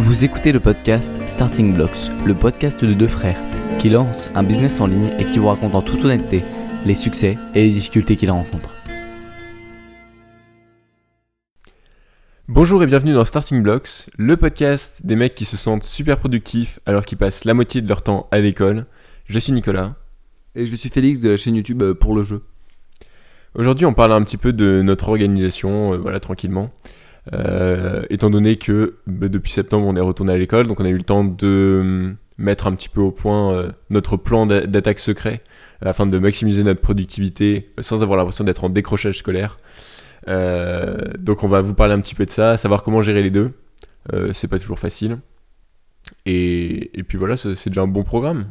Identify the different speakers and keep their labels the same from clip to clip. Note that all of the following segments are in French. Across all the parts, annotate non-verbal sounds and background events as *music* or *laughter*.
Speaker 1: Vous écoutez le podcast Starting Blocks, le podcast de deux frères qui lancent un business en ligne et qui vous racontent en toute honnêteté les succès et les difficultés qu'ils rencontrent.
Speaker 2: Bonjour et bienvenue dans Starting Blocks, le podcast des mecs qui se sentent super productifs alors qu'ils passent la moitié de leur temps à l'école. Je suis Nicolas.
Speaker 3: Et je suis Félix de la chaîne YouTube euh, Pour le jeu.
Speaker 2: Aujourd'hui, on parle un petit peu de notre organisation, euh, voilà, tranquillement. Euh, étant donné que bah, depuis septembre, on est retourné à l'école, donc on a eu le temps de hum, mettre un petit peu au point euh, notre plan d'a- d'attaque secret afin de maximiser notre productivité euh, sans avoir l'impression d'être en décrochage scolaire. Donc on va vous parler un petit peu de ça, savoir comment gérer les deux. C'est pas toujours facile. Et, et puis voilà, c'est déjà un bon programme.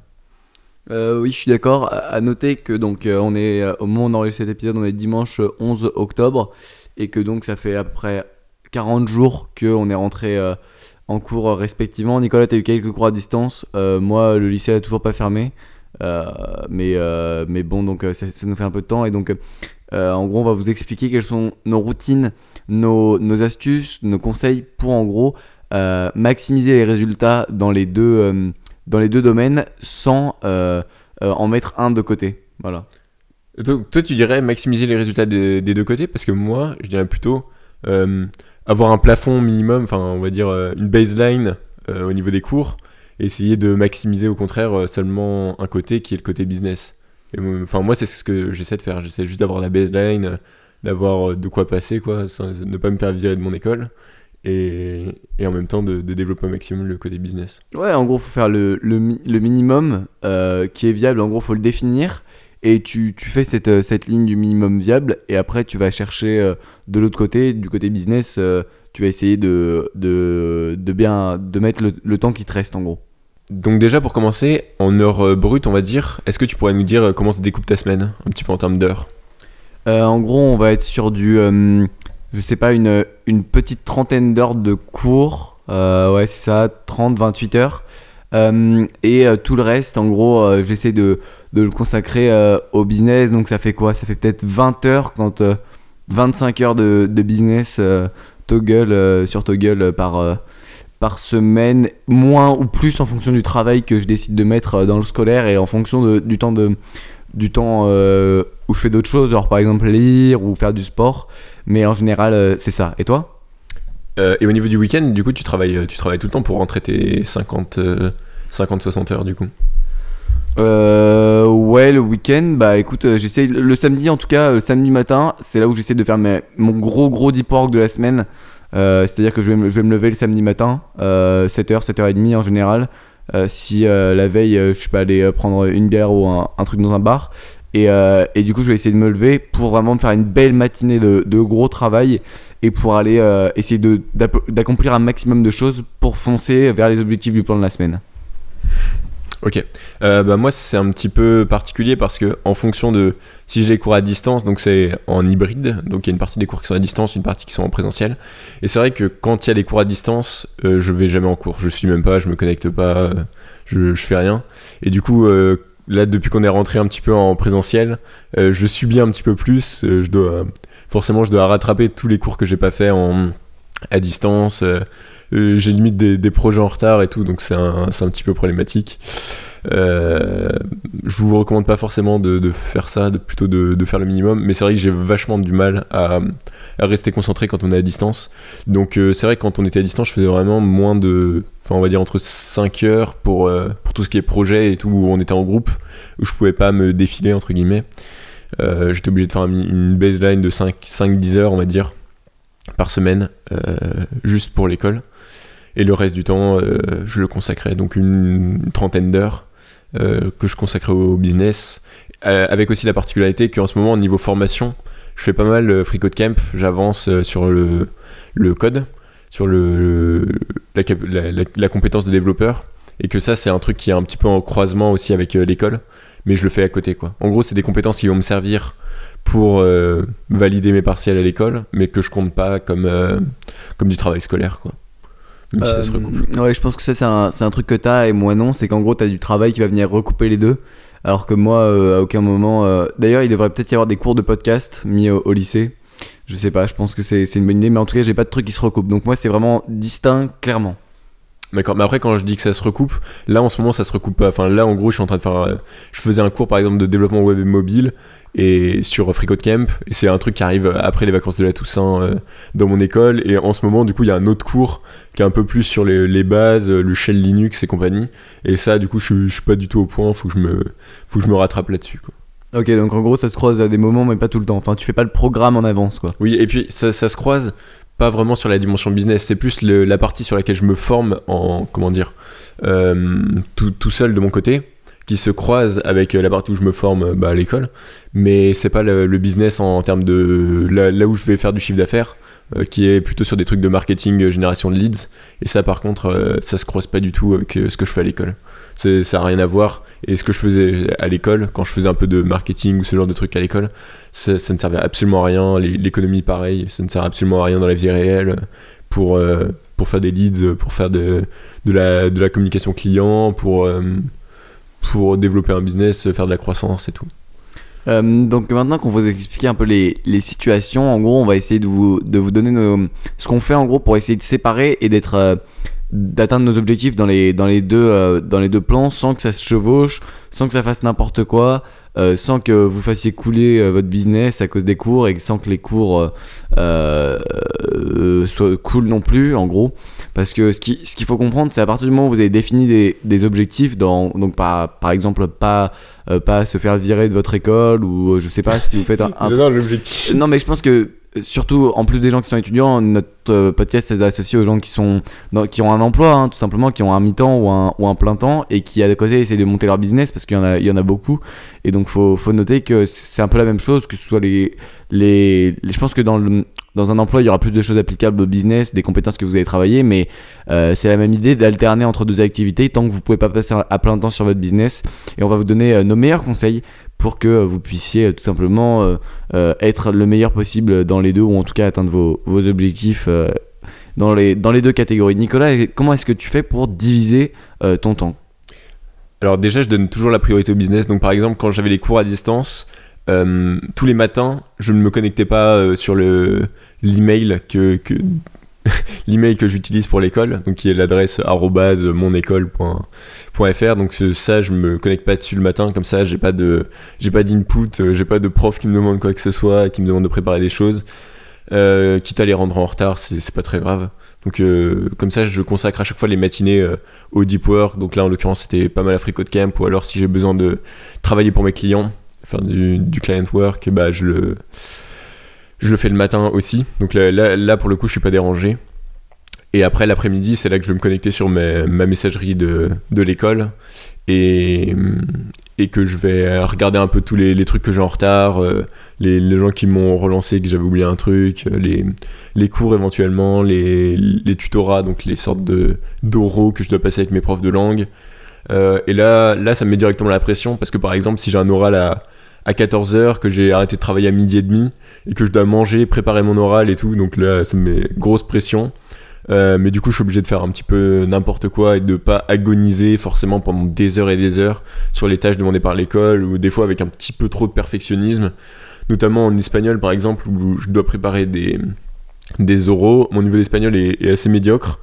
Speaker 3: Oui, je suis d'accord. À noter que donc on est au moment où on enregistre cet épisode, on est dimanche euh, 11 octobre et que donc ça fait après 40 jours qu'on est rentré euh, en cours euh, respectivement. Nicolas, tu as eu quelques cours à distance. Euh, moi, le lycée a toujours pas fermé. Mais, mais bon, donc ça, nous fait un peu de temps. Et donc, en gros, on va vous expliquer quelles sont nos routines, nos, nos astuces, nos conseils pour en gros maximiser les résultats dans les deux, dans les deux domaines sans en mettre un de côté. Voilà.
Speaker 2: Toi, tu dirais maximiser les résultats des, deux côtés? Parce que moi, je dirais plutôt avoir un plafond minimum, enfin, on va dire euh, une baseline euh, au niveau des cours, et essayer de maximiser au contraire euh, seulement un côté qui est le côté business. Enfin, moi, c'est ce que j'essaie de faire. J'essaie juste d'avoir la baseline, d'avoir de quoi passer, quoi, ne pas me faire virer de mon école, et, en même temps de, développer au maximum le côté business.
Speaker 3: Ouais, en gros, faut faire le, le, mi- le minimum qui est viable. En gros, faut le définir. Et tu, tu fais cette, euh, cette ligne du minimum viable. Et après, tu vas chercher euh, de l'autre côté, du côté business, euh, tu vas essayer de, de, de bien de mettre le, le temps qui te reste, en gros.
Speaker 2: Donc déjà pour commencer, en heure brute on va dire, est-ce que tu pourrais nous dire comment se découpe ta semaine, un petit peu en termes d'heures?
Speaker 3: Euh, en gros, on va être sur du, euh, je sais pas, une, une petite trentaine d'heures de cours. Euh, ouais, c'est ça, 30, 28 heures. Euh, et euh, tout le reste, en gros, euh, j'essaie de, de le consacrer au business. Donc ça fait quoi? Ça fait peut-être 20 heures quand euh, 25 heures de, de business toggle sur toggle par, par semaine, moins ou plus en fonction du travail que je décide de mettre dans le scolaire et en fonction du temps de du temps où je fais d'autres choses, genre par exemple lire ou faire du sport. Mais en général, c'est ça. Et toi?
Speaker 2: Euh, Et au niveau du week-end, du coup tu travailles, euh, tu travailles tout le temps pour rentrer tes 50, euh, 50-60 heures du coup
Speaker 3: Euh, ouais, le week-end, bah écoute, j'essaie le samedi en tout cas, le samedi matin, c'est là où j'essaie de faire mon gros gros deep work de la semaine. C'est-à-dire que je vais, me, je vais me lever le samedi matin, euh, 7h, 7h30 en général. Si la veille, je suis pas allé prendre une bière ou un truc dans un bar. Et, euh, et du coup, je vais essayer de me lever pour vraiment me faire une belle matinée de, gros travail et pour aller euh, essayer d'accomplir un maximum de choses pour foncer vers les objectifs du plan de la semaine.
Speaker 2: Ok. Euh, bah moi c'est un petit peu particulier parce que en fonction de si j'ai les cours à distance, donc c'est en hybride, donc il y a une partie des cours qui sont à distance, une partie qui sont en présentiel. Et c'est vrai que quand il y a les cours à distance, euh, je vais jamais en cours, je suis même pas, je me connecte pas, euh, je, je fais rien. Et du coup là depuis qu'on est rentré un petit peu en présentiel, euh, je subis un petit peu plus. euh, je dois forcément je dois rattraper tous les cours que j'ai pas fait en à distance. Euh, j'ai limite des, des projets en retard et tout, donc c'est un, un petit peu problématique. Euh, je vous recommande pas forcément de, de faire ça, de, plutôt de, de faire le minimum, mais c'est vrai que j'ai vachement du mal à, rester concentré quand on est à distance. Donc euh, c'est vrai que quand on était à distance, je faisais vraiment moins de, enfin on va dire entre 5 heures pour, euh, pour tout ce qui est projet et tout, où on était en groupe, où je pouvais pas me défiler entre guillemets. J'étais obligé de faire une baseline de 5-10 heures, on va dire, par semaine, juste pour l'école. Et le reste du temps, euh, je le consacrais donc une, trentaine d'heures euh, que je consacrais au business, Euh, avec aussi la particularité qu'en ce moment, au niveau formation, je fais pas mal Free Code Camp, j'avance sur le, le code, sur le, la, compétence de développeur, et que ça, c'est un truc qui est un petit peu en croisement aussi avec l'école, mais je le fais à côté. quoi. En gros, c'est des compétences qui vont me servir pour valider mes partiels à l'école, mais que je compte pas comme, comme du travail scolaire. quoi. Même si ça se
Speaker 3: Euh,
Speaker 2: recoupe.
Speaker 3: ouais, je pense que ça, c'est un, truc que t'as et moi non. C'est qu'en gros, t'as du travail qui va venir recouper les deux. Alors que moi, euh, à aucun moment. euh, D'ailleurs, il devrait peut-être y avoir des cours de podcast mis au, au lycée. Je sais pas, je pense que c'est une bonne idée. Mais en tout cas, j'ai pas de truc qui se recoupe. Donc moi, c'est vraiment distinct, clairement.
Speaker 2: D'accord, mais après quand je dis que ça se recoupe, là en ce moment ça se recoupe pas. Enfin là en gros je suis en train de faire, euh, je faisais un cours par exemple de développement web et mobile et sur FreeCode Camp et c'est un truc qui arrive après les vacances de la Toussaint euh, dans mon école et en ce moment du coup il y a un autre cours qui est un peu plus sur les, les bases, le shell Linux et compagnie et ça du coup je, je suis pas du tout au point, faut que je me, faut que je me rattrape là-dessus.
Speaker 3: Ok, donc en gros, ça se croise à des moments, mais pas tout le temps. Enfin, tu fais pas le programme en avance, quoi.
Speaker 2: Oui, et puis ça, ça se croise pas vraiment sur la dimension business, c'est plus le- la partie sur laquelle je me forme en, comment dire, euh, tout, tout seul de mon côté, qui se croise avec la partie où je me forme euh, bah, à l'école, mais c'est pas le, business en, termes de là, où je vais faire du chiffre d'affaires, euh, qui est plutôt sur des trucs de marketing, euh, génération de leads, et ça par contre, euh, ça se croise pas du tout avec euh, ce que je fais à l'école. Ça a rien à voir. Et ce que je faisais à l'école, quand je faisais un peu de marketing ou ce genre de trucs à l'école, ça, ne servait absolument à rien. L'économie, pareil, ça ne sert absolument à rien dans la vie réelle pour, euh, pour faire des leads, pour faire de, la, communication client, pour, euh, pour développer un business, faire de la croissance et tout.
Speaker 3: Euh, donc maintenant qu'on vous a expliqué un peu les, les situations, en gros, on va essayer de vous, de vous donner ce qu'on fait en gros pour essayer de séparer et d'être euh, d'atteindre nos objectifs dans les, dans, les deux, euh, dans les deux plans sans que ça se chevauche, sans que ça fasse n'importe quoi, sans que vous fassiez couler votre business à cause des cours et sans que les cours soient cool non plus, en gros. Parce que ce qu'il ce faut comprendre, c'est à partir du moment où vous avez défini des, des objectifs, dans, donc par, par exemple pas, euh, pas se faire virer de votre école ou euh, je sais pas si vous faites un, un *laughs*
Speaker 2: l'objectif.
Speaker 3: non, mais je pense que euh, surtout en plus des gens qui sont étudiants, notre euh, podcast c'est associé aux gens qui sont dans- qui ont un emploi, hein, tout simplement, qui ont un mi-temps ou un, ou un plein temps et qui à côté essaient de monter leur business parce qu'il y en a il y en a beaucoup et donc faut faut noter que c'est un peu la même chose que ce soit les les, les- je pense que dans le dans un emploi, il y aura plus de choses applicables au business, des compétences que vous avez travaillées, mais euh, c'est la même idée d'alterner entre deux activités tant que vous pouvez pas passer à plein temps sur votre business. Et on va vous donner euh, nos meilleurs conseils pour que euh, vous puissiez tout simplement être le meilleur possible dans les deux, ou en tout cas atteindre vos, vos objectifs dans, les, dans les deux catégories. Nicolas, comment est-ce que tu fais pour diviser ton temps?
Speaker 2: Alors déjà, je donne toujours la priorité au business. Donc par exemple, quand j'avais les cours à distance, euh, tous les matins, je ne me connectais pas euh, sur le l'email que, *laughs* l'email que j'utilise pour l'école, donc qui est l'adresse monécole.fr. Donc ça, je me connecte pas dessus le matin. Comme ça, j'ai pas de j'ai pas d'input, euh, j'ai pas de prof qui me demande quoi que ce soit, qui me demande de préparer des choses. Quitte à les rendre en retard, c'est pas très grave. Donc comme ça, je consacre à chaque fois les matinées au deep work. Donc là, en l'occurrence, c'était pas mal à FreeCode Camp. Ou alors, si j'ai besoin de travailler pour mes clients, faire du, client work, bah, je, le, je le fais le matin aussi. Donc là, là, pour le coup, je suis pas dérangé. Et après, l'après-midi, c'est là que je vais me connecter sur ma messagerie de, de l'école. Et, et que je vais regarder un peu tous les, trucs que j'ai en retard, euh, les, gens qui m'ont relancé, que j'avais oublié un truc, euh, les, les cours éventuellement, les, les tutorats, donc les sortes d'oraux que je dois passer avec mes profs de langue. Euh, et là, là, ça me met directement la pression parce que par exemple, si j'ai un oral à, à 14h, que j'ai arrêté de travailler à midi et demi et que je dois manger, préparer mon oral et tout, donc là, ça me met grosse pression. Euh, mais du coup, je suis obligé de faire un petit peu n'importe quoi et de pas agoniser forcément pendant des heures et des heures sur les tâches demandées par l'école ou des fois avec un petit peu trop de perfectionnisme, notamment en espagnol par exemple où je dois préparer des, des oraux. Mon niveau d'espagnol est, est assez médiocre.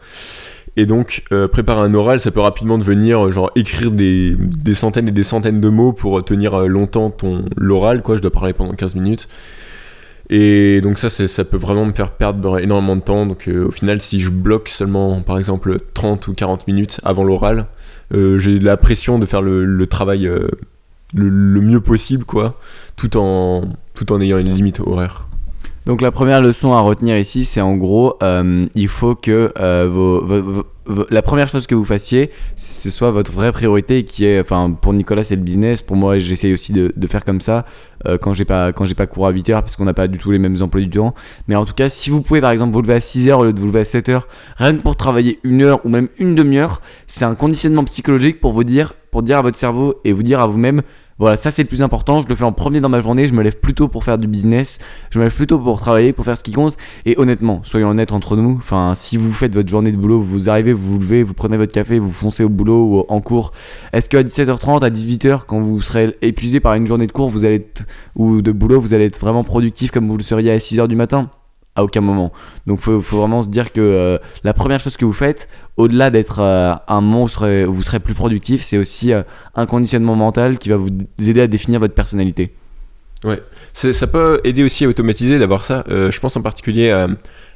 Speaker 2: Et donc, euh, préparer un oral, ça peut rapidement devenir euh, genre écrire des, des centaines et des centaines de mots pour tenir euh, longtemps ton l'oral, quoi. Je dois parler pendant 15 minutes. Et donc ça, ça peut vraiment me faire perdre énormément de temps. Donc au final, si je bloque seulement, par exemple, 30 ou 40 minutes avant l'oral, j'ai la pression de faire le, travail le, le mieux possible, quoi, tout en, tout en ayant une limite horaire.
Speaker 3: Donc la première leçon à retenir ici, c'est en gros, euh, il faut que euh, la première chose que vous fassiez, ce soit votre vraie priorité, qui est, enfin pour Nicolas c'est le business, pour moi j'essaye aussi de, de faire comme ça euh, quand j'ai pas quand j'ai pas cours à 8 heures parce qu'on n'a pas du tout les mêmes emplois du temps. Mais en tout cas, si vous pouvez par exemple vous lever à 6 heures au lieu de vous lever à 7 heures, rien que pour travailler une heure ou même une demi-heure, c'est un conditionnement psychologique pour vous dire, pour dire à votre cerveau et vous dire à vous-même. Voilà, ça c'est le plus important, je le fais en premier dans ma journée, je me lève plutôt pour faire du business, je me lève plutôt pour travailler, pour faire ce qui compte. Et honnêtement, soyons honnêtes entre nous, enfin, si vous faites votre journée de boulot, vous arrivez, vous vous levez, vous prenez votre café, vous foncez au boulot ou en cours, est-ce qu'à 17h30, à 18h, quand vous serez épuisé par une journée de cours, vous allez être, ou de boulot, vous allez être vraiment productif comme vous le seriez à 6h du matin? À aucun moment. Donc faut, faut vraiment se dire que euh, la première chose que vous faites, au-delà d'être euh, un monstre, vous serez plus productif, c'est aussi euh, un conditionnement mental qui va vous aider à définir votre personnalité.
Speaker 2: Ouais, ça peut aider aussi à automatiser d'avoir ça. Euh, je pense en particulier, à-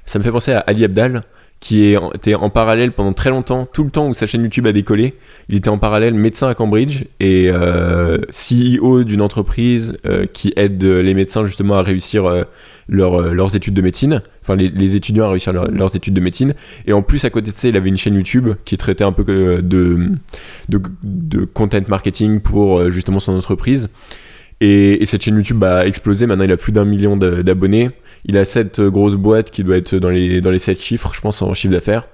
Speaker 2: ça me fait penser à Ali Abdal, qui était en parallèle pendant très longtemps, tout le temps où sa chaîne YouTube a décollé. Il était en parallèle médecin à Cambridge et euh, CEO d'une entreprise euh, qui aide les médecins justement à réussir leur, leurs études de médecine, enfin les, étudiants à réussir leur- leurs études de médecine. Et en plus, à côté de ça, il avait une chaîne YouTube qui traitait un peu de, de, de content marketing pour justement son entreprise. Et, et cette chaîne YouTube a explosé. Maintenant, il a plus d'un million d'abonnés. Il a cette euh, grosse boîte qui doit être dans les, dans les 7 chiffres, je pense, en chiffre d'affaires.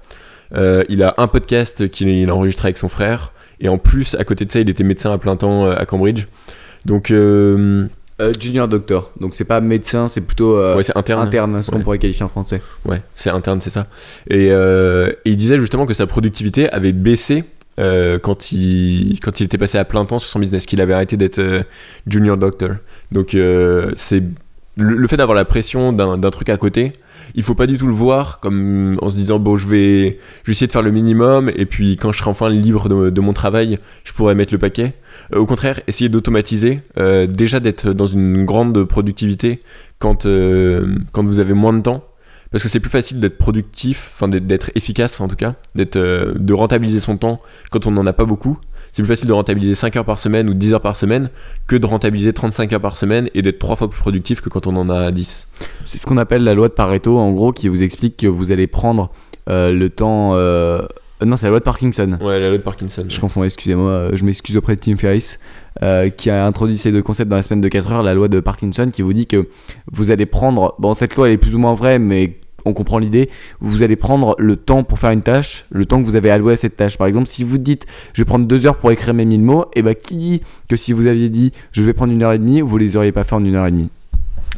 Speaker 2: Euh, il a un podcast qu'il il a enregistré avec son frère. Et en plus, à côté de ça, il était médecin à plein temps euh, à Cambridge. Donc, euh,
Speaker 3: Euh, junior doctor, donc c'est pas médecin, c'est plutôt euh,
Speaker 2: ouais, c'est interne.
Speaker 3: interne, ce qu'on pourrait qualifier en français.
Speaker 2: Ouais, c'est interne, c'est ça. Et, euh, et il disait justement que sa productivité avait baissé euh, quand, il, était passé à plein temps sur son business, qu'il avait arrêté d'être euh, junior doctor. Donc euh, c'est le, fait d'avoir la pression d'un truc à côté. Il faut pas du tout le voir comme en se disant bon je vais, je essayer de faire le minimum et puis quand je serai enfin libre de, de mon travail, je pourrai mettre le paquet. Au contraire, essayer d'automatiser, déjà d'être dans une grande productivité quand, quand vous avez moins de temps parce que c'est plus facile d'être productif, enfin d'être- efficace en tout cas, d'être, euh, de rentabiliser son temps quand on n'en a pas beaucoup. C'est plus facile de rentabiliser 5 heures par semaine ou 10 heures par semaine que de rentabiliser 35 heures par semaine et d'être 3 fois plus productif que quand on en a 10.
Speaker 3: C'est ce qu'on appelle la loi de Pareto, en gros, qui vous explique que vous allez prendre euh, le temps. Euh, Non, c'est la loi de Parkinson.
Speaker 2: Ouais, la loi de Parkinson.
Speaker 3: Je confonds, excusez-moi, euh, je m'excuse auprès de Tim Ferriss, euh, qui a introduit ces deux concepts dans la semaine de 4 heures, la loi de Parkinson, qui vous dit que vous allez prendre, bon, cette loi elle est plus ou moins vraie, mais on comprend l'idée, vous allez prendre le temps pour faire une tâche, le temps que vous avez alloué à cette tâche. Par exemple, si vous dites, je vais prendre deux heures pour écrire mes 1000 mots, et bah qui dit que si vous aviez dit, je vais prendre une heure et demie, vous les auriez pas fait en une heure et demie?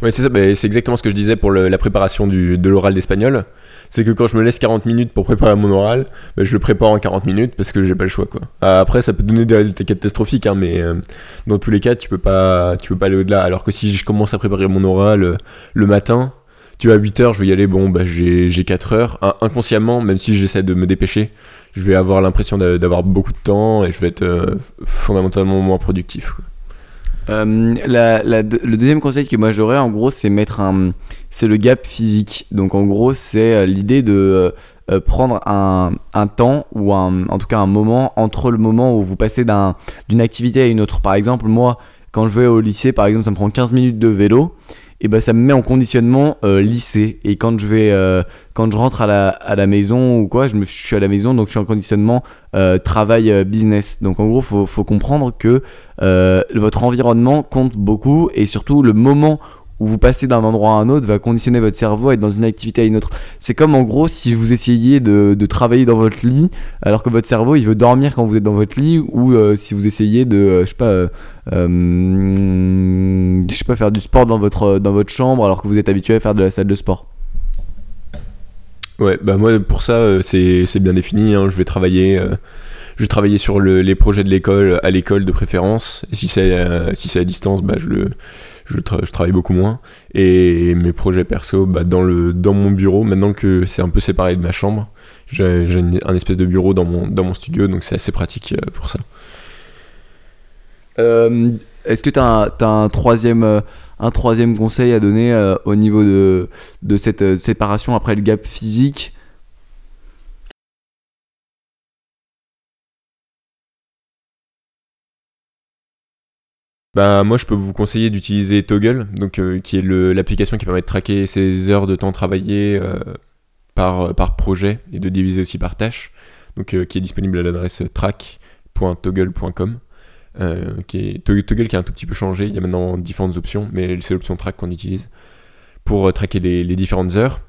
Speaker 2: Ouais, c'est ça, bah, c'est exactement ce que je disais pour le- la préparation du, de l'oral d'espagnol. C'est que quand je me laisse 40 minutes pour préparer mon oral, bah, je le prépare en 40 minutes parce que j'ai pas le choix. Quoi. Euh, Après, ça peut donner des résultats catastrophiques, hein, mais euh, dans tous les cas, tu peux pas, tu peux pas aller au-delà. Alors que si je commence à préparer mon oral euh, le matin, tu vois, à 8 heures, je vais y aller, bon, bah, j'ai j'ai 4 heures. In- inconsciemment, même si j'essaie de me dépêcher, je vais avoir l'impression d'a- d'avoir beaucoup de temps et je vais être fondamentalement moins productif.
Speaker 3: Euh, le deuxième conseil que moi j'aurais en gros c'est mettre un c'est le gap physique. Donc en gros c'est euh, l'idée de euh, prendre un, un temps ou un, en tout cas un moment entre le moment où vous passez d'un- d'une activité à une autre. Par exemple moi quand je vais au lycée par exemple ça me prend 15 minutes de vélo et ben ça me met en conditionnement euh, lycée. Et quand je vais euh, quand je rentre à la, à la maison ou quoi je, suis à la maison donc je suis en conditionnement euh, travail business. Donc en gros faut, faut comprendre que votre environnement compte beaucoup et surtout le moment où vous passez d'un endroit à un autre va conditionner votre cerveau à être dans une activité à une autre. C'est comme en gros si vous essayiez de, travailler dans votre lit alors que votre cerveau il veut dormir quand vous êtes dans votre lit ou euh, si vous essayez de euh, je sais pas euh, je sais pas faire du sport dans votre dans votre chambre alors que vous êtes habitué à faire de la salle de sport.
Speaker 2: Ouais, bah moi pour ça c'est bien défini. hein. Je vais travailler, je vais travailler sur le- les projets de l'école à l'école de préférence. Si c'est si c'est à distance, bah je le je, tra- je travaille beaucoup moins. Et mes projets perso, bah dans le dans mon bureau. Maintenant que c'est un peu séparé de ma chambre, j'ai un espèce de bureau dans mon dans mon studio, donc c'est assez pratique euh, pour ça.
Speaker 3: Euh, Est-ce que tu as, un troisième, euh, un troisième conseil à donner au niveau de, de cette séparation après le gap physique?
Speaker 2: Bah moi je peux vous conseiller d'utiliser Toggle, donc euh, qui est l'application qui permet de traquer ses heures de temps travaillé euh, par, par projet et de diviser aussi par tâche, donc euh, qui est disponible à l'adresse track.toggle.com. Euh, qui est Toggle qui a un tout petit peu changé, il y a maintenant différentes options, mais c'est l'option track qu'on utilise pour euh, traquer les, les différentes heures.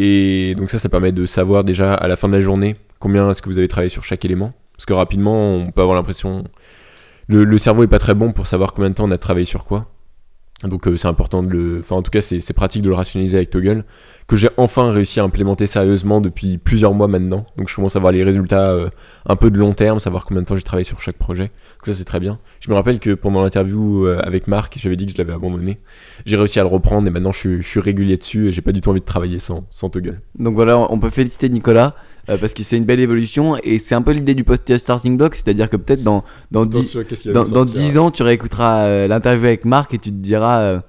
Speaker 2: Et donc ça, ça permet de savoir déjà à la fin de la journée combien est-ce que vous avez travaillé sur chaque élément. Parce que rapidement, on peut avoir l'impression le, cerveau est pas très bon pour savoir combien de temps on a travaillé sur quoi. Donc euh, c'est important de le. Enfin, en tout cas, c'est pratique de le rationaliser avec Toggle, que j'ai enfin réussi à implémenter sérieusement depuis plusieurs mois maintenant. Donc je commence à voir les résultats euh, un peu de long terme, savoir combien de temps j'ai travaillé sur chaque projet. Donc ça, c'est très bien. Je me rappelle que pendant l'interview euh, avec Marc, j'avais dit que je l'avais abandonné. J'ai réussi à le reprendre et maintenant je suis, régulier dessus et j'ai pas du tout envie de travailler sans, sans Toggle.
Speaker 3: Donc voilà, on peut féliciter Nicolas parce que c'est une belle évolution et c'est un peu l'idée du podcast Starting Block, c'est-à-dire que peut-être dans, dans, 10, dans, dans 10 ans, tu réécouteras euh, l'interview avec Marc et tu te diras euh,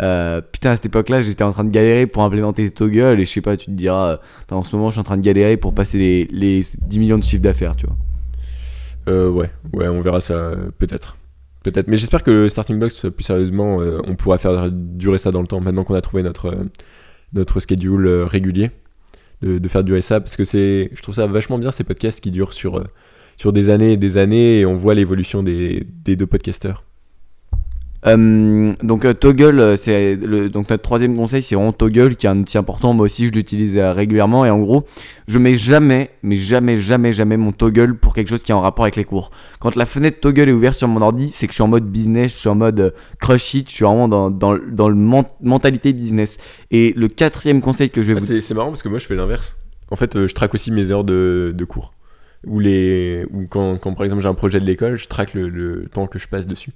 Speaker 3: euh, Putain, à cette époque-là, j'étais en train de galérer pour implémenter Toggle et je sais pas, tu te diras En ce moment, je suis en train de galérer pour passer les, les 10 millions de chiffres d'affaires, tu vois.
Speaker 2: Euh, ouais, ouais, on verra ça euh, peut-être. Peut-être. Mais j'espère que le Starting Blocks, plus sérieusement, euh, on pourra faire durer ça dans le temps maintenant qu'on a trouvé notre, euh, notre schedule euh, régulier. De, faire durer ça parce que c'est je trouve ça vachement bien ces podcasts qui durent sur, euh, sur des années et des années et on voit l'évolution des, des deux podcasteurs.
Speaker 3: Euh, donc euh, Toggle, euh, c'est le, donc notre troisième conseil, c'est vraiment Toggle qui est un outil important. Moi aussi, je l'utilise régulièrement et en gros, je mets jamais, mais jamais, jamais, jamais mon Toggle pour quelque chose qui est en rapport avec les cours. Quand la fenêtre Toggle est ouverte sur mon ordi, c'est que je suis en mode business, je suis en mode crush it, je suis vraiment dans, dans, dans le men- mentalité business. Et le quatrième conseil que je vais
Speaker 2: Ah,
Speaker 3: vous
Speaker 2: c'est c'est marrant parce que moi je fais l'inverse. En fait, je traque aussi mes heures de, de cours. Ou, les, ou quand, quand par exemple j'ai un projet de l'école, je traque le, le temps que je passe dessus.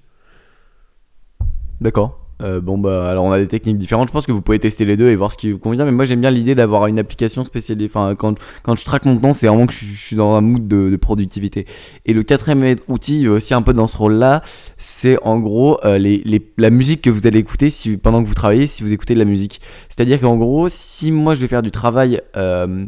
Speaker 3: D'accord. Euh, bon bah alors on a des techniques différentes. Je pense que vous pouvez tester les deux et voir ce qui vous convient. Mais moi j'aime bien l'idée d'avoir une application spécialisée. Enfin quand, quand je traque mon temps, c'est vraiment que je, suis dans un mood de, productivité. Et le quatrième outil il est aussi un peu dans ce rôle-là, c'est en gros euh, les, la musique que vous allez écouter si, pendant que vous travaillez, si vous écoutez de la musique. C'est-à-dire qu'en gros, si moi je vais faire du travail euh,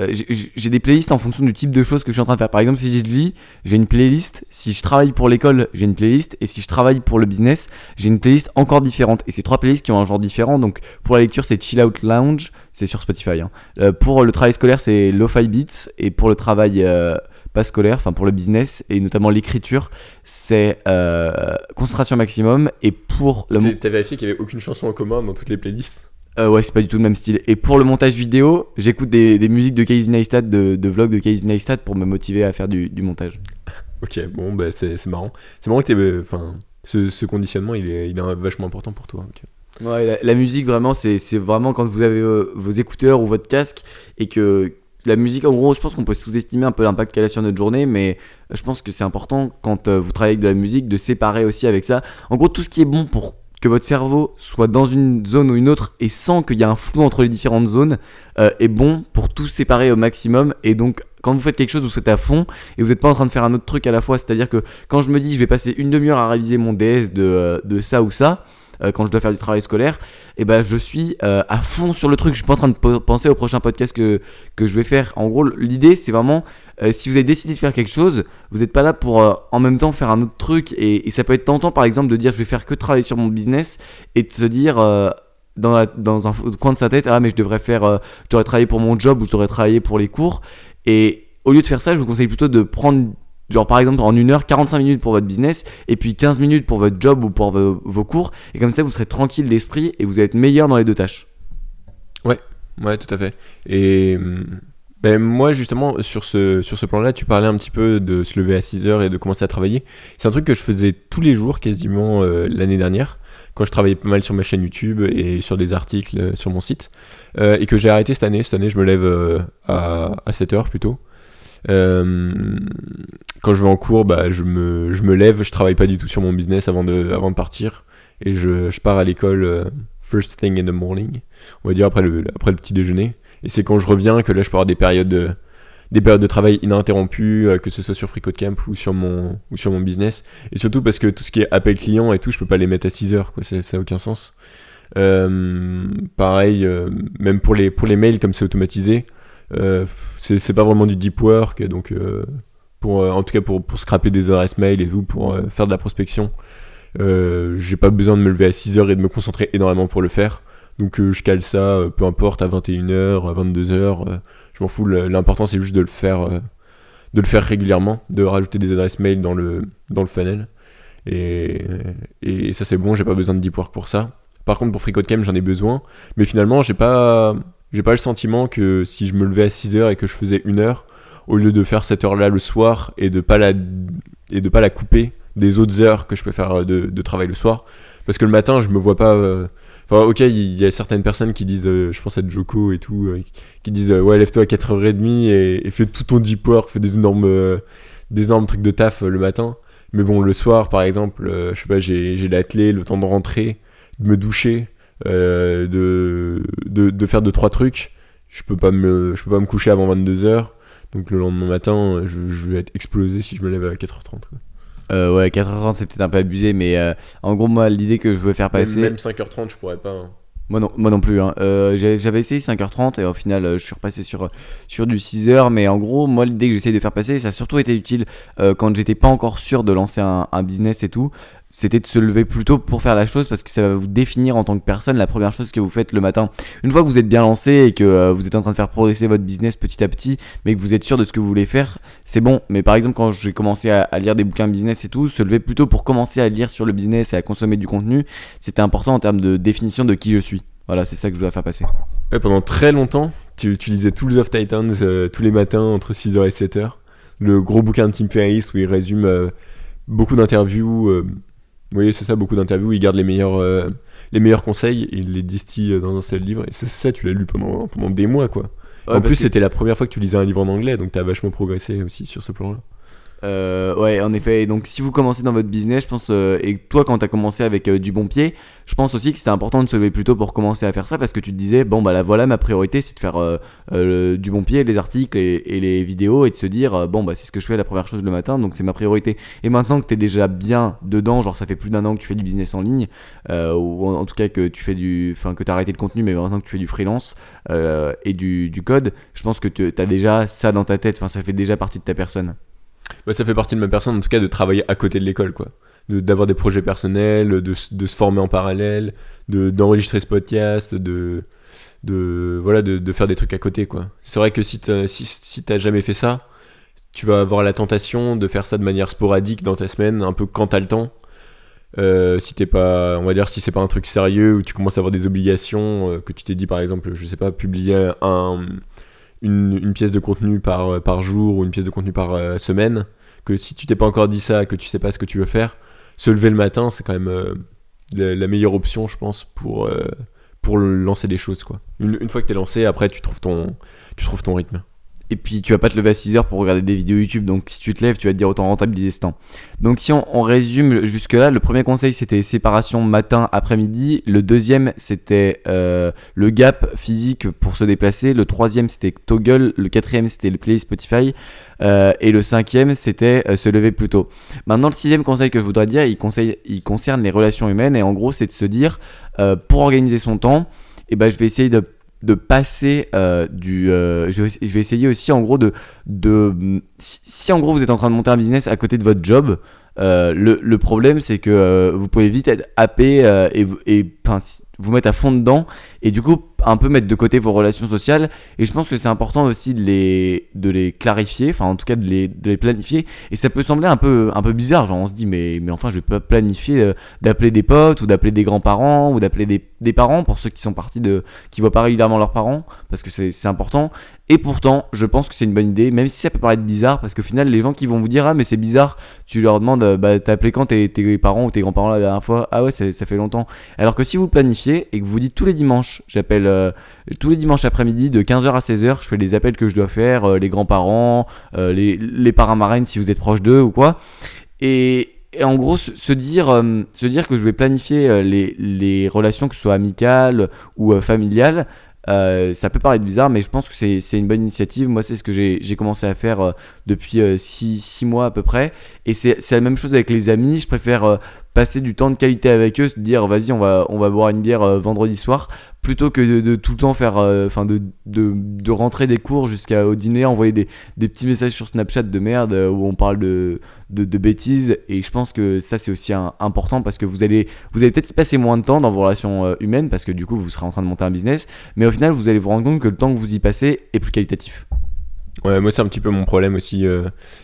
Speaker 3: euh, j'ai- des playlists en fonction du type de choses que je suis en train de faire. Par exemple, si je lis, j'ai une playlist. Si je travaille pour l'école, j'ai une playlist. Et si je travaille pour le business, j'ai une playlist encore différente. Et c'est trois playlists qui ont un genre différent. Donc pour la lecture, c'est Chill Out Lounge. C'est sur Spotify. hein. Euh, pour le travail scolaire, c'est Lo-Fi Beats. Et pour le travail euh, pas scolaire, enfin pour le business et notamment l'écriture, c'est concentration maximum. Et pour le
Speaker 2: t'as vérifié qu'il n'y avait aucune chanson en commun dans toutes les playlists?
Speaker 3: Euh, ouais, c'est pas du tout le même style. Et pour le montage vidéo, j'écoute des, des musiques de Casey Neistat, de, de vlogs de Casey Neistat pour me motiver à faire du, du montage. *laughs*
Speaker 2: Ok, bon, bah c'est marrant. C'est marrant que euh, Enfin, ce, ce conditionnement, il est, il est vachement important pour toi.
Speaker 3: Ouais, la, la musique, vraiment, c'est vraiment quand vous avez euh, vos écouteurs ou votre casque et que la musique, en gros, je pense qu'on peut sous-estimer un peu l'impact qu'elle a sur notre journée, mais je pense que c'est important quand euh, vous travaillez avec de la musique de séparer aussi avec ça. En gros, tout ce qui est bon pour que votre cerveau soit dans une zone ou une autre et sans qu'il y ait un flou entre les différentes zones euh, est bon pour tout séparer au maximum. Et donc quand vous faites quelque chose vous êtes à fond et vous n'êtes pas en train de faire un autre truc à la fois. C'est à dire que quand je me dis je vais passer une demi-heure à réviser mon DS de, euh, de ça ou ça euh, quand je dois faire du travail scolaire et ben je suis à fond sur le truc. Je suis pas en train de penser au prochain podcast que, que je vais faire. En gros l'idée c'est vraiment euh, si vous avez décidé de faire quelque chose vous n'êtes pas là pour euh, en même temps faire un autre truc et, ça peut être tentant par exemple de dire je vais faire que travailler sur mon business et de se dire euh, dans, la- dans un coin de sa tête ah mais je devrais faire je devrais pour mon job ou je devrais travailler pour les cours. Et au lieu de faire ça je vous conseille plutôt de prendre genre par exemple en une heure 45 minutes pour votre business et puis 15 minutes pour votre job ou pour vos, cours. Et comme ça vous serez tranquille d'esprit et vous être meilleur dans les deux tâches.
Speaker 2: Ouais, tout à fait. Et hum, ben, moi, justement, sur ce, sur ce plan-là, tu parlais un petit peu de se lever à 6 heures et de commencer à travailler. C'est un truc que je faisais tous les jours quasiment euh, l'année dernière, quand je travaillais pas mal sur ma chaîne YouTube et sur des articles euh, sur mon site, euh, et que j'ai arrêté cette année. Cette année, je me lève à, à 7 heures plutôt. Quand je vais en cours, bah, je, me, je me lève, je travaille pas du tout sur mon business avant de, avant de partir, et je, je pars à l'école first thing in the morning on va dire après le, après le petit déjeuner. Et c'est quand je reviens que là je peux avoir des périodes de, des périodes de travail ininterrompues, euh, que ce soit sur FreeCodeCamp ou sur mon ou sur mon business. Et surtout parce que tout ce qui est appel client et tout, je peux pas les mettre à 6 heures, quoi. Ça n'a aucun sens. Euh, pareil, euh, même pour les pour les mails comme c'est automatisé, euh, c'est pas vraiment du deep work, donc euh, pour euh, en tout cas pour pour scraper des adresses mail et tout, pour euh, faire de la prospection. Euh, j'ai pas besoin de me lever à 6 heures et de me concentrer énormément pour le faire. Donc euh, je cale ça, euh, peu importe, à 21h, à 22h, euh, je m'en fous. L'important c'est juste de le faire de le faire régulièrement, de rajouter des adresses mail dans le, dans le funnel. Et, et ça c'est bon, j'ai pas besoin de deep work pour ça. Par contre pour FreeCodeCamp j'en ai besoin, mais finalement j'ai pas, j'ai pas le sentiment que si je me levais à 6h et que je faisais une heure, au lieu de faire cette heure-là le soir et de pas la, et de pas la couper des autres heures que je peux faire de, de travail le soir, Parce que le matin, je me vois pas. Enfin, ok, il y a certaines personnes qui disent, euh, je pense à Joko et tout, euh, qui disent, euh, ouais, lève-toi à 4h30 et, et fais tout ton deep work, fais des énormes, des énormes trucs de taf le matin. Mais bon, le soir, par exemple, je sais pas, j'ai l'athlé, le temps de rentrer, de me doucher, de, de, faire deux, trois trucs. Je peux pas me, je peux pas me coucher avant 22h. Donc le lendemain matin, je, je vais être explosé si je me lève à 4h30. quoi.
Speaker 3: Euh, ouais, 4h30 c'est peut-être un peu abusé, mais euh, en gros, moi, l'idée que je veux faire passer.
Speaker 2: même 5h30, je pourrais pas. hein.
Speaker 3: Moi non, moi non plus. hein. Euh, J'avais essayé 5h30 et au final, euh, je suis repassé sur, sur du 6h. Mais en gros, moi, l'idée que j'essaye de faire passer, ça a surtout été utile euh, quand j'étais pas encore sûr de lancer un, un business et tout. C'était de se lever plus tôt pour faire la chose parce que ça va vous définir en tant que personne la première chose que vous faites le matin. Une fois que vous êtes bien lancé et que euh, vous êtes en train de faire progresser votre business petit à petit, mais que vous êtes sûr de ce que vous voulez faire, c'est bon. Mais par exemple, quand j'ai commencé à, lire des bouquins business et tout, se lever plus tôt pour commencer à lire sur le business et à consommer du contenu, c'était important en termes de définition de qui je suis. Voilà, c'est ça que je dois faire passer.
Speaker 2: Pendant très longtemps, tu, tu lisais Tools of Titans euh, tous les matins entre 6h et 7h. Le gros bouquin de Tim Ferriss où il résume euh, beaucoup d'interviews. Oui, c'est ça, beaucoup d'interviews. Il garde les meilleurs, euh, les meilleurs conseils et il les distille euh, dans un seul livre. Et c'est ça, tu l'as lu pendant, pendant des mois, quoi.
Speaker 3: Ouais,
Speaker 2: en plus,
Speaker 3: que-
Speaker 2: c'était la première fois que tu lisais un livre en anglais, donc t'as vachement progressé aussi sur ce plan-là.
Speaker 3: Euh, ouais, en effet. Et donc, si vous commencez dans votre business, je pense, euh, et toi, quand tu as commencé avec euh, du bon pied, je pense aussi que c'était important de se lever plus tôt pour commencer à faire ça parce que tu te disais, bon, bah là, voilà, ma priorité, c'est de faire du bon pied, les articles et, les vidéos et de se dire, bon, bah, c'est ce que je fais la première chose le matin, donc c'est ma priorité. Et maintenant que tu es déjà bien dedans, genre, ça fait plus d'un an que tu fais du business en ligne, ou en, tout cas que tu fais du. Enfin, que tu as arrêté le contenu, mais maintenant que tu fais du freelance et du, du code, je pense que tu as déjà ça dans ta tête, enfin, ça fait déjà partie de ta personne.
Speaker 2: Bah, ça fait partie de ma personne, en tout cas, de travailler à côté de l'école, quoi. D'avoir des projets personnels, de, de se former en parallèle, de- d'enregistrer ce podcast, de, de, voilà, de, faire des trucs à côté, quoi. C'est vrai que si t'as si, si jamais fait ça, tu vas avoir la tentation de faire ça de manière sporadique dans ta semaine, un peu quand t'as le temps. Euh, si t'es pas, on va dire, si c'est pas un truc sérieux où tu commences à avoir des obligations, euh, que tu t'es dit par exemple, je sais pas, publier un, une, pièce de contenu par, par jour ou une pièce de contenu par euh, semaine, que si tu t'es pas encore dit ça, que tu sais pas ce que tu veux faire, se lever le matin, c'est quand même euh, la, meilleure option, je pense, pour, euh, lancer des choses. Quoi. Une, une fois que t'es lancé, après tu trouves ton, tu trouves ton rythme.
Speaker 3: Et puis tu vas pas te lever à 6 heures pour regarder des vidéos YouTube, donc si tu te lèves, tu vas te dire autant rentabiliser ce temps. Donc si on, résume jusque là, le premier conseil c'était séparation matin après-midi, le deuxième c'était euh, le gap physique pour se déplacer, le troisième c'était toggle, le quatrième c'était le play Spotify, euh, et le cinquième c'était euh, se lever plus tôt. Maintenant le sixième conseil que je voudrais dire, il, concerne les relations humaines, et en gros c'est de se dire, pour organiser son temps, et ben, je vais essayer de de passer euh, du euh, je, vais, essayer aussi en gros de si en gros vous êtes en train de monter un business à côté de votre job euh, le, problème c'est que euh, vous pouvez vite être happé euh, et, vous- mettre à fond dedans et du coup un peu mettre de côté vos relations sociales. Et je pense que c'est important aussi de les de les clarifier enfin en tout cas de les, de les planifier. Et ça peut sembler un peu un peu bizarre genre on se dit mais mais enfin je vais pas planifier d'appeler des potes ou d'appeler des grands-parents ou d'appeler des, parents pour ceux qui sont partis de qui voient pas régulièrement leurs parents parce que c'est important et pourtant je pense que c'est une bonne idée même si ça peut paraître bizarre parce qu'au final les gens qui vont vous dire ah mais c'est bizarre tu leur demandes euh, bah t'as appelé quand tes, parents ou tes grands-parents la dernière fois? Ah ouais ça, fait longtemps. Alors que si vous planifiez et que vous dites tous les dimanches j'appelle euh, tous les dimanches après-midi de 15h à 16h je fais les appels que je dois faire euh, les grands-parents les, les parents marraines si vous êtes proche d'eux ou quoi. Et, en gros, se, dire, se dire que je vais planifier les, les relations, que ce soit amicales ou familiales, euh, ça peut paraître bizarre, mais je pense que c'est une bonne initiative. Moi, c'est ce que j'ai commencé à faire euh, depuis 6 mois à peu près. Et c'est la même chose avec les amis. Je préfère euh, passer du temps de qualité avec eux, se dire, vas-y, on va, on va boire une bière euh, vendredi soir, plutôt que de, tout le temps faire, euh, enfin, de, de, de rentrer des cours jusqu'au dîner, envoyer des, des petits messages sur Snapchat de merde euh, où on parle de, de, bêtises. Et je pense que ça, c'est aussi important parce que vous allez, vous allez peut-être passer moins de temps dans vos relations euh, humaines parce que du coup, vous serez en train de monter un business. Mais au final, vous allez vous rendre compte que le temps que vous y passez est plus qualitatif.
Speaker 2: Ouais, moi c'est un petit peu mon problème aussi.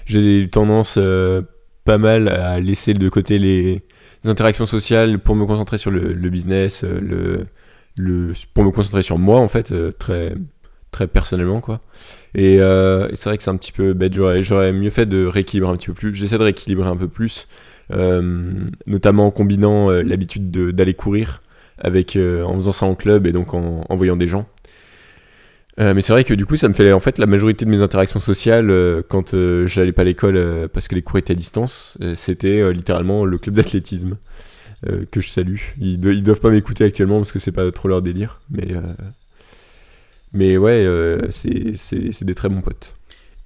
Speaker 2: J'ai tendance pas mal à laisser de côté les, interactions sociales pour me concentrer sur le, le business, le, pour me concentrer sur moi en fait, euh, très, très personnellement quoi. Et, euh, et c'est vrai que c'est un petit peu bête, j'aurais, mieux fait de rééquilibrer un petit peu plus. J'essaie de rééquilibrer un peu plus Euh, notamment en combinant l'habitude de- d'aller courir avec, en faisant ça en club et donc en, voyant des gens. Mais c'est vrai que du coup, ça me fait en fait la majorité de mes interactions sociales quand euh, j'allais pas à l'école parce que les cours étaient à distance. C'était littéralement le club d'athlétisme euh, que je salue. Ils, do- ils doivent pas m'écouter actuellement parce que c'est pas trop leur délire, mais euh, mais ouais, euh, c'est des très bons potes.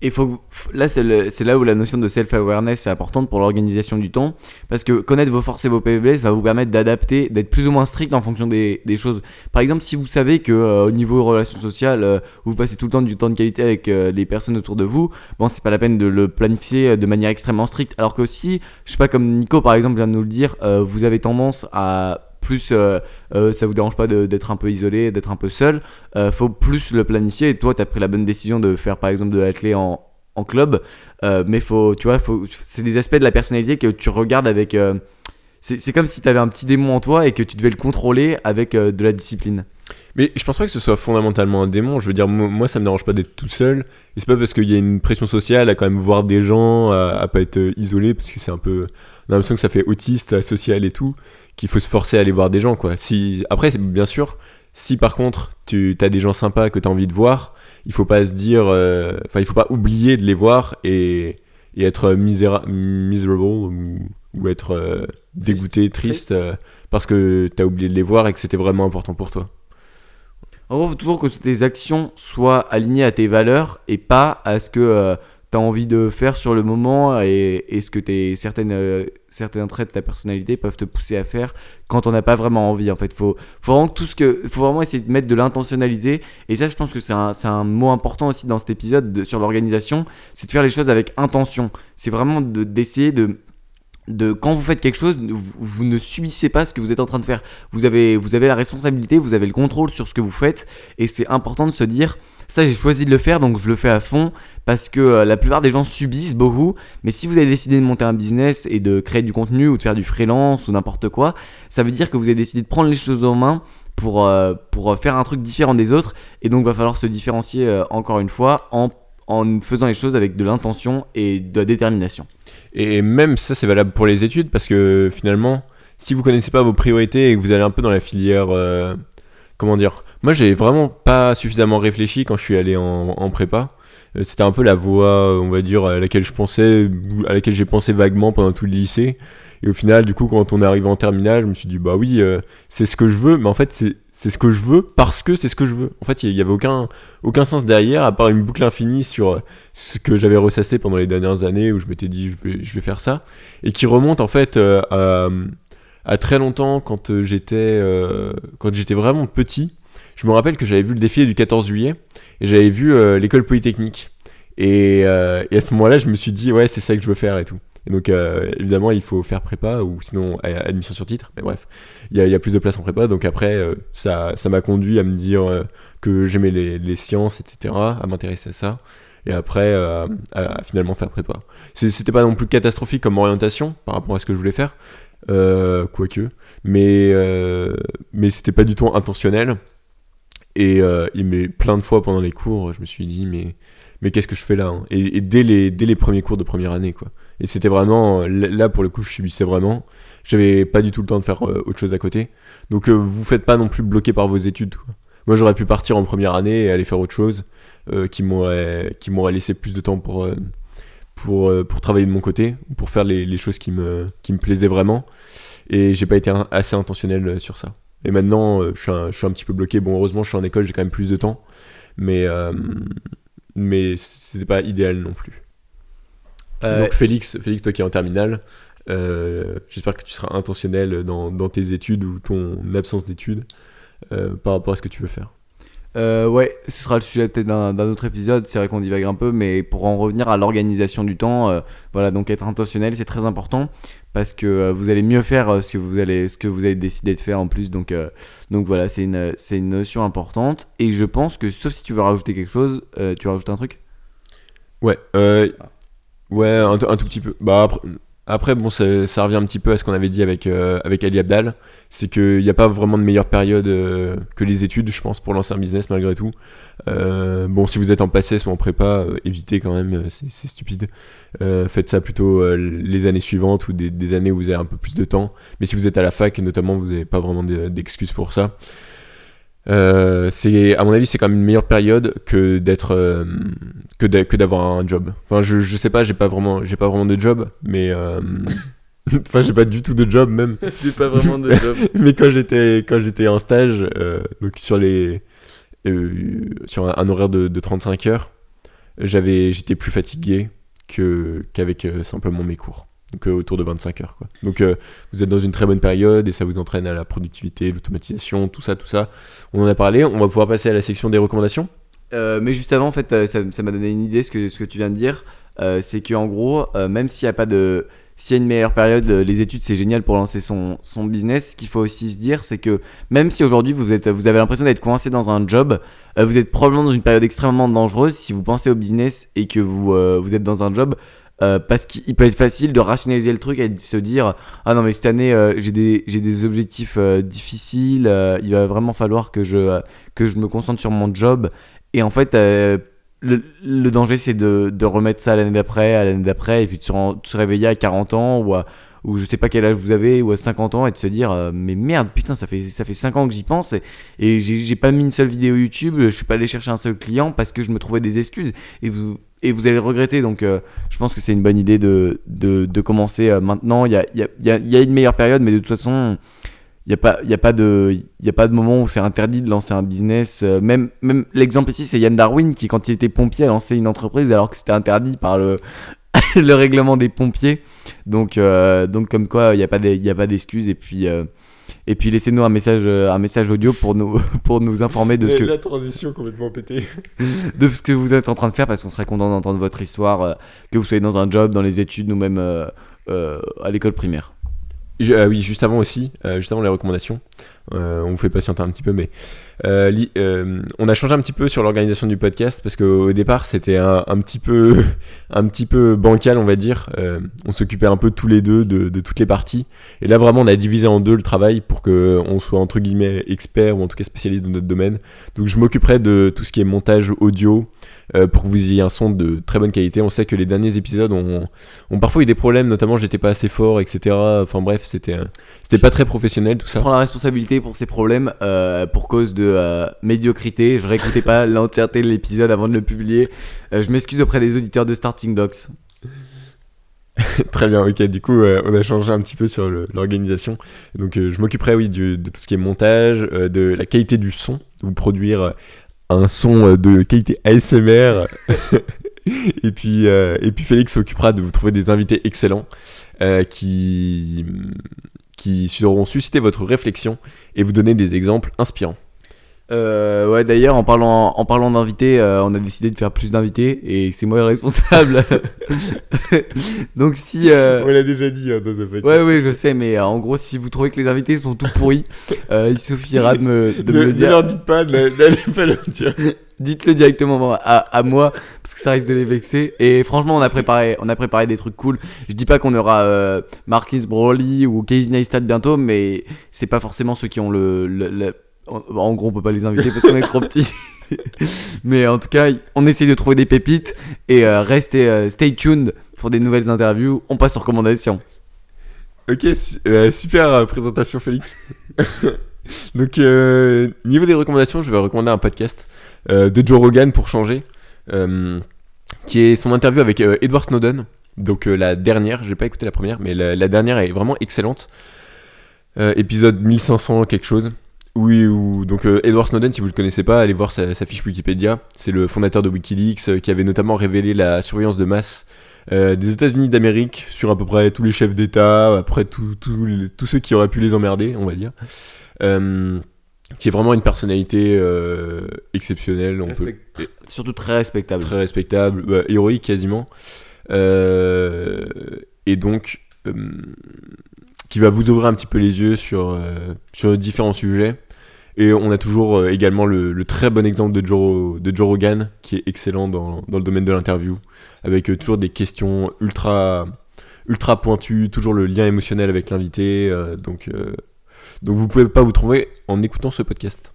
Speaker 3: Et faut, là, c'est là où la notion de self-awareness est importante pour l'organisation du temps. Parce que connaître vos forces et vos faiblesses va vous permettre d'adapter, d'être plus ou moins strict en fonction des, choses. Par exemple, si vous savez que euh, au niveau relations sociales, euh, vous passez tout le temps du temps de qualité avec euh, les personnes autour de vous, bon, c'est pas la peine de le planifier euh, de manière extrêmement stricte. Alors que si, je sais pas, comme Nico par exemple vient de nous le dire, vous avez tendance à plus, euh, euh, ça vous dérange pas d'être un peu isolé, d'être un peu seul, euh, faut plus le planifier. Et toi, tu as pris la bonne décision de faire par exemple de l'athlé en, en club, mais faut, tu vois, c'est des aspects de la personnalité que tu regardes avec. c'est comme si tu avais un petit démon en toi et que tu devais le contrôler avec de la discipline.
Speaker 2: Mais je pense pas que ce soit fondamentalement un démon. Je veux dire, mo- moi, ça me dérange pas d'être tout seul. Et c'est pas parce qu'il y a une pression sociale à quand même voir des gens, à, à pas être isolé, parce que c'est un peu. On a l'impression que ça fait autiste, social et tout, qu'il faut se forcer à aller voir des gens, quoi. Si, après, bien sûr, si par contre, tu as des gens sympas que tu as envie de voir, il faut pas se dire. euh, Enfin, il faut pas oublier de les voir et, et être miséra- miserable ou, ou être euh, dégoûté, triste, euh, parce que tu as oublié de les voir et que c'était vraiment important pour toi.
Speaker 3: En gros, faut toujours que tes actions soient alignées à tes valeurs et pas à ce que tu as envie de faire sur le moment et, ce que certaines, euh, certains traits de ta personnalité peuvent te pousser à faire quand on n'a pas vraiment envie. En fait, faut, faut vraiment tout ce que, faut vraiment essayer de mettre de l'intentionnalité. Et ça, je pense que c'est un, un mot important aussi dans cet épisode de- sur l'organisation, c'est de faire les choses avec intention. C'est vraiment de- d'essayer de de quand vous faites quelque chose, vous, ne subissez pas ce que vous êtes en train de faire. Vous avez, vous avez la responsabilité, vous avez le contrôle sur ce que vous faites, et c'est important de se dire, ça j'ai choisi de le faire, donc je le fais à fond, parce que euh, la plupart des gens subissent beaucoup, mais si vous avez décidé de monter un business et de créer du contenu ou de faire du freelance ou n'importe quoi, ça veut dire que vous avez décidé de prendre les choses en main pour, euh, pour faire un truc différent des autres, et donc va falloir se différencier euh, encore une fois en, en faisant les choses avec de l'intention et de la détermination.
Speaker 2: Et même ça, c'est valable pour les études parce que finalement, si vous connaissez pas vos priorités et que vous allez un peu dans la filière, euh, comment dire, moi j'ai vraiment pas suffisamment réfléchi quand je suis allé en, prépa. Euh, C'était un peu la voie, on va dire, à laquelle je pensais, à laquelle j'ai pensé vaguement pendant tout le lycée. Et au final, du coup, quand on est arrivé en terminale, je me suis dit, bah oui, euh, c'est ce que je veux, mais en fait, c'est c'est ce que je veux parce que c'est ce que je veux. En fait, il y avait aucun, sens derrière, à part une boucle infinie sur euh, ce que j'avais ressassé pendant les dernières années où je m'étais dit, je vais, faire ça et qui remonte en fait euh, à, très longtemps quand euh, j'étais quand j'étais vraiment petit. Je me rappelle que j'avais vu le défilé du 14 juillet et j'avais vu l'école polytechnique. Et à ce moment-là, je me suis dit, ouais, c'est ça que je veux faire et tout. Et donc, euh, évidemment, il faut faire prépa ou sinon euh, admission sur titre. Mais bref, il y a, il plus de place en prépa. Donc après, euh, ça ça m'a conduit à me dire que j'aimais les, sciences, etc., à m'intéresser à ça. Et après, finalement faire prépa. C'était pas non plus catastrophique comme orientation par rapport à ce que je voulais faire, quoique. Mais, mais c'était pas du tout intentionnel. Et, mais plein de fois pendant les cours, je me suis dit, mais, mais qu'est-ce que je fais là hein? Et, et dès, les, dès les premiers cours de première année, quoi. Et c'était vraiment, là pour le coup, je subissais vraiment. J'avais pas du tout le temps de faire euh, autre chose à côté. Donc euh, vous faites pas non plus bloquer par vos études, quoi. Moi j'aurais pu partir en première année et aller faire autre chose euh, qui m'aurait qui m'aurait laissé plus de temps pour, pour, pour travailler de mon côté, pour faire les, les choses qui me, qui me plaisaient vraiment. Et j'ai pas été assez intentionnel sur ça. Et maintenant, je, suis un, je suis un petit peu bloqué. Bon, heureusement, je suis en école, j'ai quand même plus de temps. Mais, euh, mais c'était pas idéal non plus.
Speaker 3: Euh,
Speaker 2: Donc, Félix, Félix, toi qui es en terminale, euh, j'espère que tu seras intentionnel dans, dans tes études ou ton absence d'études euh, par rapport à ce que tu veux faire.
Speaker 3: Euh, ouais, ce sera le sujet peut-être d'un autre épisode. C'est vrai qu'on divague un peu, mais pour en revenir à l'organisation du temps, voilà, donc être intentionnel, c'est très important parce que vous allez mieux faire ce que vous allez, ce que vous avez décidé de faire en plus. Donc, donc voilà, c'est une, c'est une notion importante. Et je pense que sauf si tu veux rajouter quelque chose, tu rajoutes un truc?
Speaker 2: Ouais, euh, ouais, un, tout- un tout petit peu. Bah après, Après, bon, ça, revient un petit peu à ce qu'on avait dit avec, euh, avec Ali Abdal. C'est qu'il n'y a pas vraiment de meilleure période euh, que les études, je pense, pour lancer un business malgré tout. Euh, bon, si vous êtes en passé ou en prépa, évitez quand même, c'est stupide. Faites ça plutôt les années suivantes ou des, des années où vous avez un peu plus de temps. Mais si vous êtes à la fac, notamment, vous n'avez pas vraiment de- d'excuses pour ça. Euh, c'est à mon avis c'est quand même une meilleure période que d'être euh, que d'a- que d'avoir un job. Enfin je, je sais pas j'ai pas vraiment j'ai pas vraiment de job mais euh, *laughs* enfin j'ai pas du tout de job même. *laughs*
Speaker 3: J'ai pas vraiment de job. *laughs*
Speaker 2: mais quand j'étais quand j'étais en stage euh, donc sur les euh, sur un, un horaire de, de 35 heures j'avais j'étais plus fatigué que qu'avec simplement mes cours donc autour de 25 heures quoi donc euh, vous êtes dans une très bonne période et ça vous entraîne à la productivité l'automatisation tout ça tout ça on en a parlé on va pouvoir passer à la section des recommandations
Speaker 3: Euh, mais juste avant, en fait, euh, ça m'a donné une idée ce que, ce que tu viens de dire. C'est qu'en gros, même s'il n'y a pas de. S'il y a une meilleure période, les études c'est génial pour lancer son, son business. Ce qu'il faut aussi se dire, c'est que même si aujourd'hui vous, êtes, vous avez l'impression d'être coincé dans un job, vous êtes probablement dans une période extrêmement dangereuse si vous pensez au business et que vous, vous êtes dans un job. Euh, parce qu'il peut être facile de rationaliser le truc et de se dire Ah non, mais cette année euh, j'ai des, des objectifs euh, difficiles, il va vraiment falloir que je, que je me concentre sur mon job. Et en fait, le, danger, c'est de, de remettre ça à l'année d'après, à l'année d'après, et puis de se, de se réveiller à 40 ans, ou, à, ou je sais pas quel âge vous avez, ou à 50 ans, et de se dire, euh, mais merde, putain, ça fait, ça fait 5 ans que j'y pense, et, j'ai pas mis une seule vidéo YouTube, je suis pas allé chercher un seul client parce que je me trouvais des excuses. Et vous, et vous allez le regretter, donc euh, je pense que c'est une bonne idée de, de, de commencer euh, maintenant. Il y a, y, a, y y a une meilleure période, mais de toute façon. Il n'y a, pas- a, de- a pas de moment où c'est interdit de lancer un business. Même, même l'exemple ici, c'est Yann Darwin qui, quand il était pompier, a lancé une entreprise alors que c'était interdit par le, *laughs* le règlement des pompiers. Donc, euh, donc comme quoi, il n'y a pas d'e- il y a pas d'excuses. Et puis, euh, et puis laissez-nous un message, euh, un message audio pour nous, *laughs* pour nous informer de ce, que,
Speaker 2: la transition complètement pétée *laughs*
Speaker 3: de ce que vous êtes en train de faire parce qu'on serait content d'entendre votre histoire, euh, que vous soyez dans un job, dans les études ou même euh, euh, à l'école primaire.
Speaker 2: Je- ah oui, juste avant aussi, euh, juste avant les recommandations, euh, on vous fait patienter un petit peu, mais li- euh, on a changé un petit peu sur l'organisation du podcast parce qu'au départ c'était un, un petit peu, *laughs* un petit peu bancal, on va dire. Euh, on s'occupait un peu tous les deux de, de toutes les parties, et là vraiment on a divisé en deux le travail pour que on soit entre guillemets expert ou en tout cas spécialiste dans notre domaine. Donc je m'occuperai de tout ce qui est montage audio. euh, pour que vous ayez un son de très bonne qualité. On sait que les derniers épisodes ont, ont parfois eu des problèmes, notamment j'étais pas assez fort, etc. Enfin bref, c'était euh, c'était pas très professionnel tout
Speaker 3: Je
Speaker 2: ça.
Speaker 3: prends la responsabilité pour ces problèmes euh, pour cause de euh, médiocrité. Je réécoutais pas *laughs* l'entièreté de l'épisode avant de le publier. Euh, je m'excuse auprès des auditeurs de Starting Blocks. *laughs*
Speaker 2: Très bien, ok. Du coup, euh, on a changé un petit peu sur l'organisation. Donc, je m'occuperai, oui, de tout ce qui est montage, de la qualité du son, vous produire un son de qualité ASMR. *laughs* et puis, et puis Félix s'occupera de vous trouver des invités excellents qui qui sauront susciter votre réflexion et vous donner des exemples inspirants.
Speaker 3: Euh, ouais, d'ailleurs, en parlant, en parlant d'invités, euh, on a décidé de faire plus d'invités et c'est moi le responsable. *laughs* Donc si. euh,
Speaker 2: l'a déjà dit hein, dans un podcast.
Speaker 3: Ouais, ouais, je sais, mais euh, en gros, si vous trouvez que les invités sont tout pourris, *laughs* il suffira de me, de me
Speaker 2: Ne,
Speaker 3: le
Speaker 2: ne
Speaker 3: dire.
Speaker 2: leur dites pas, ne- n'allez pas leur dire. *laughs*
Speaker 3: Dites-le directement à, à moi parce que ça risque de les vexer. Et franchement, on a préparé, on a préparé des trucs cool. Je dis pas qu'on aura Marquis Broly ou Casey Neistat bientôt, mais c'est pas forcément ceux qui ont le. le- le- en, en gros, on peut pas les inviter parce qu'on est trop petits. *laughs* mais en tout cas, on essaye de trouver des pépites et euh, restez, euh, stay tuned pour des nouvelles interviews. On passe aux recommandations.
Speaker 2: Ok, euh, super euh, présentation Félix. *laughs* Donc niveau des recommandations, je vais recommander un podcast de Joe Rogan pour changer, qui est son interview avec Edward Snowden. Donc la dernière, j'ai pas écouté la première, mais la, dernière est vraiment excellente. Épisode 1500 quelque chose. Oui, ou donc euh, Edward Snowden, si vous le connaissez pas, allez voir sa, sa fiche Wikipédia. C'est le fondateur de WikiLeaks euh, qui avait notamment révélé la surveillance de masse euh, des États-Unis d'Amérique sur à peu près tous les chefs d'État, après tous ceux qui auraient pu les emmerder, on va dire. Qui est vraiment une personnalité exceptionnelle, on peut,
Speaker 3: Surtout très respectable.
Speaker 2: très respectable, bah, héroïque quasiment. Et donc, qui va vous ouvrir un petit peu les yeux sur, euh, sur différents sujets. Et on a toujours euh, également le, très bon exemple de Joe, de Joe Rogan, qui est excellent dans, dans le domaine de l'interview, avec euh, toujours des questions ultra, ultra pointu, toujours le lien émotionnel avec l'invité. donc, euh, donc vous pouvez pas vous trouver en écoutant ce podcast.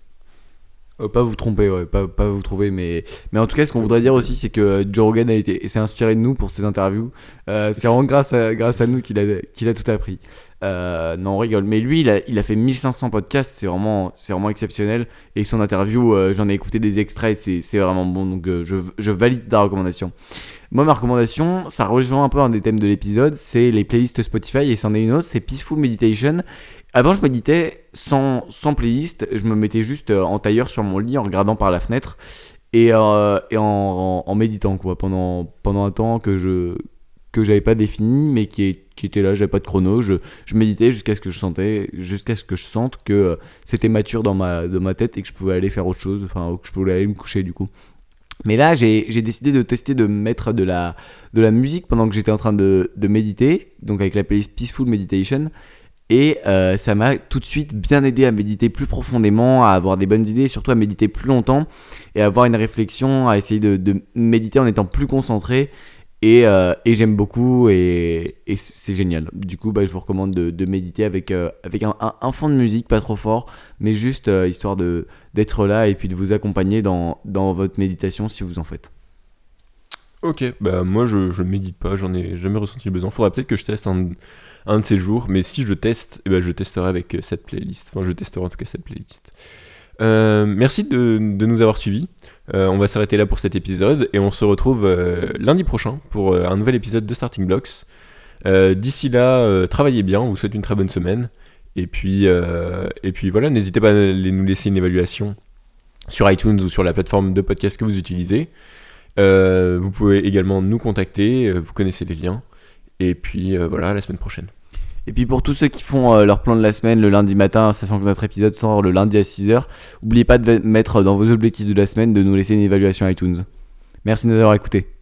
Speaker 3: Euh, pas vous tromper, pas, pas vous trouver, mais, mais en tout cas, ce qu'on voudrait dire aussi, c'est que euh, Joe Rogan a été, s'est inspiré de nous pour ses interviews. Euh, c'est vraiment grâce à, grâce à nous qu'il a, qu'il a tout appris. Non, on rigole. Mais lui, il a, il a fait 1500 podcasts, c'est vraiment, c'est vraiment exceptionnel. Et son interview, j'en ai écouté des extraits, c'est, c'est vraiment bon. Donc je, je valide ta recommandation. Moi, ma recommandation, ça rejoint un peu un des thèmes de l'épisode, c'est les playlists Spotify, et c'en est une autre, c'est Peaceful Meditation. Avant, je méditais sans, sans playlist, je me mettais juste euh, en tailleur sur mon lit en regardant par la fenêtre et, euh, et en, en- méditant quoi, pendant, pendant un temps que je que j'avais pas défini mais qui, était là, j'avais pas de chrono, je, je méditais jusqu'à ce que je sentais, jusqu'à ce que je sente que euh, c'était mature dans ma, dans ma tête et que je pouvais aller faire autre chose, enfin que je pouvais aller me coucher du coup. Mais là, j'ai décidé de tester de mettre de la, de la musique pendant que j'étais en train de, de méditer, donc avec la playlist Peaceful Meditation. Et euh, ça m'a tout de suite bien aidé à méditer plus profondément, à avoir des bonnes idées, surtout à méditer plus longtemps et à avoir une réflexion, à essayer de, méditer en étant plus concentré. Et, euh, j'aime beaucoup et, c'est génial. Du coup, bah, je vous recommande de, méditer avec, euh, un, fond de musique, pas trop fort, mais juste histoire d'être là et puis de vous accompagner dans, dans votre méditation si vous en faites.
Speaker 2: Ok, bah moi je, je médite pas, j'en ai jamais ressenti le besoin. Faudra peut-être que je teste un, de ces jours, mais si je teste, eh ben, je testerai avec euh, cette playlist. Enfin, je testerai en tout cas cette playlist. Euh, merci de, nous avoir suivis. Euh, on va s'arrêter là pour cet épisode et on se retrouve lundi prochain pour un nouvel épisode de Starting Blocks. D'ici là, travaillez bien, on vous souhaite une très bonne semaine. Et puis, et puis voilà, n'hésitez pas à nous laisser une évaluation sur iTunes ou sur la plateforme de podcast que vous utilisez. Euh, vous pouvez également nous contacter, euh, vous connaissez les liens. Et puis euh, voilà, à la semaine prochaine.
Speaker 3: Et puis pour tous ceux qui font leur plan de la semaine le lundi matin, sachant que notre épisode sort le lundi à 6h, n'oubliez pas de mettre dans vos objectifs de la semaine de nous laisser une évaluation iTunes. Merci de nous avoir écoutés.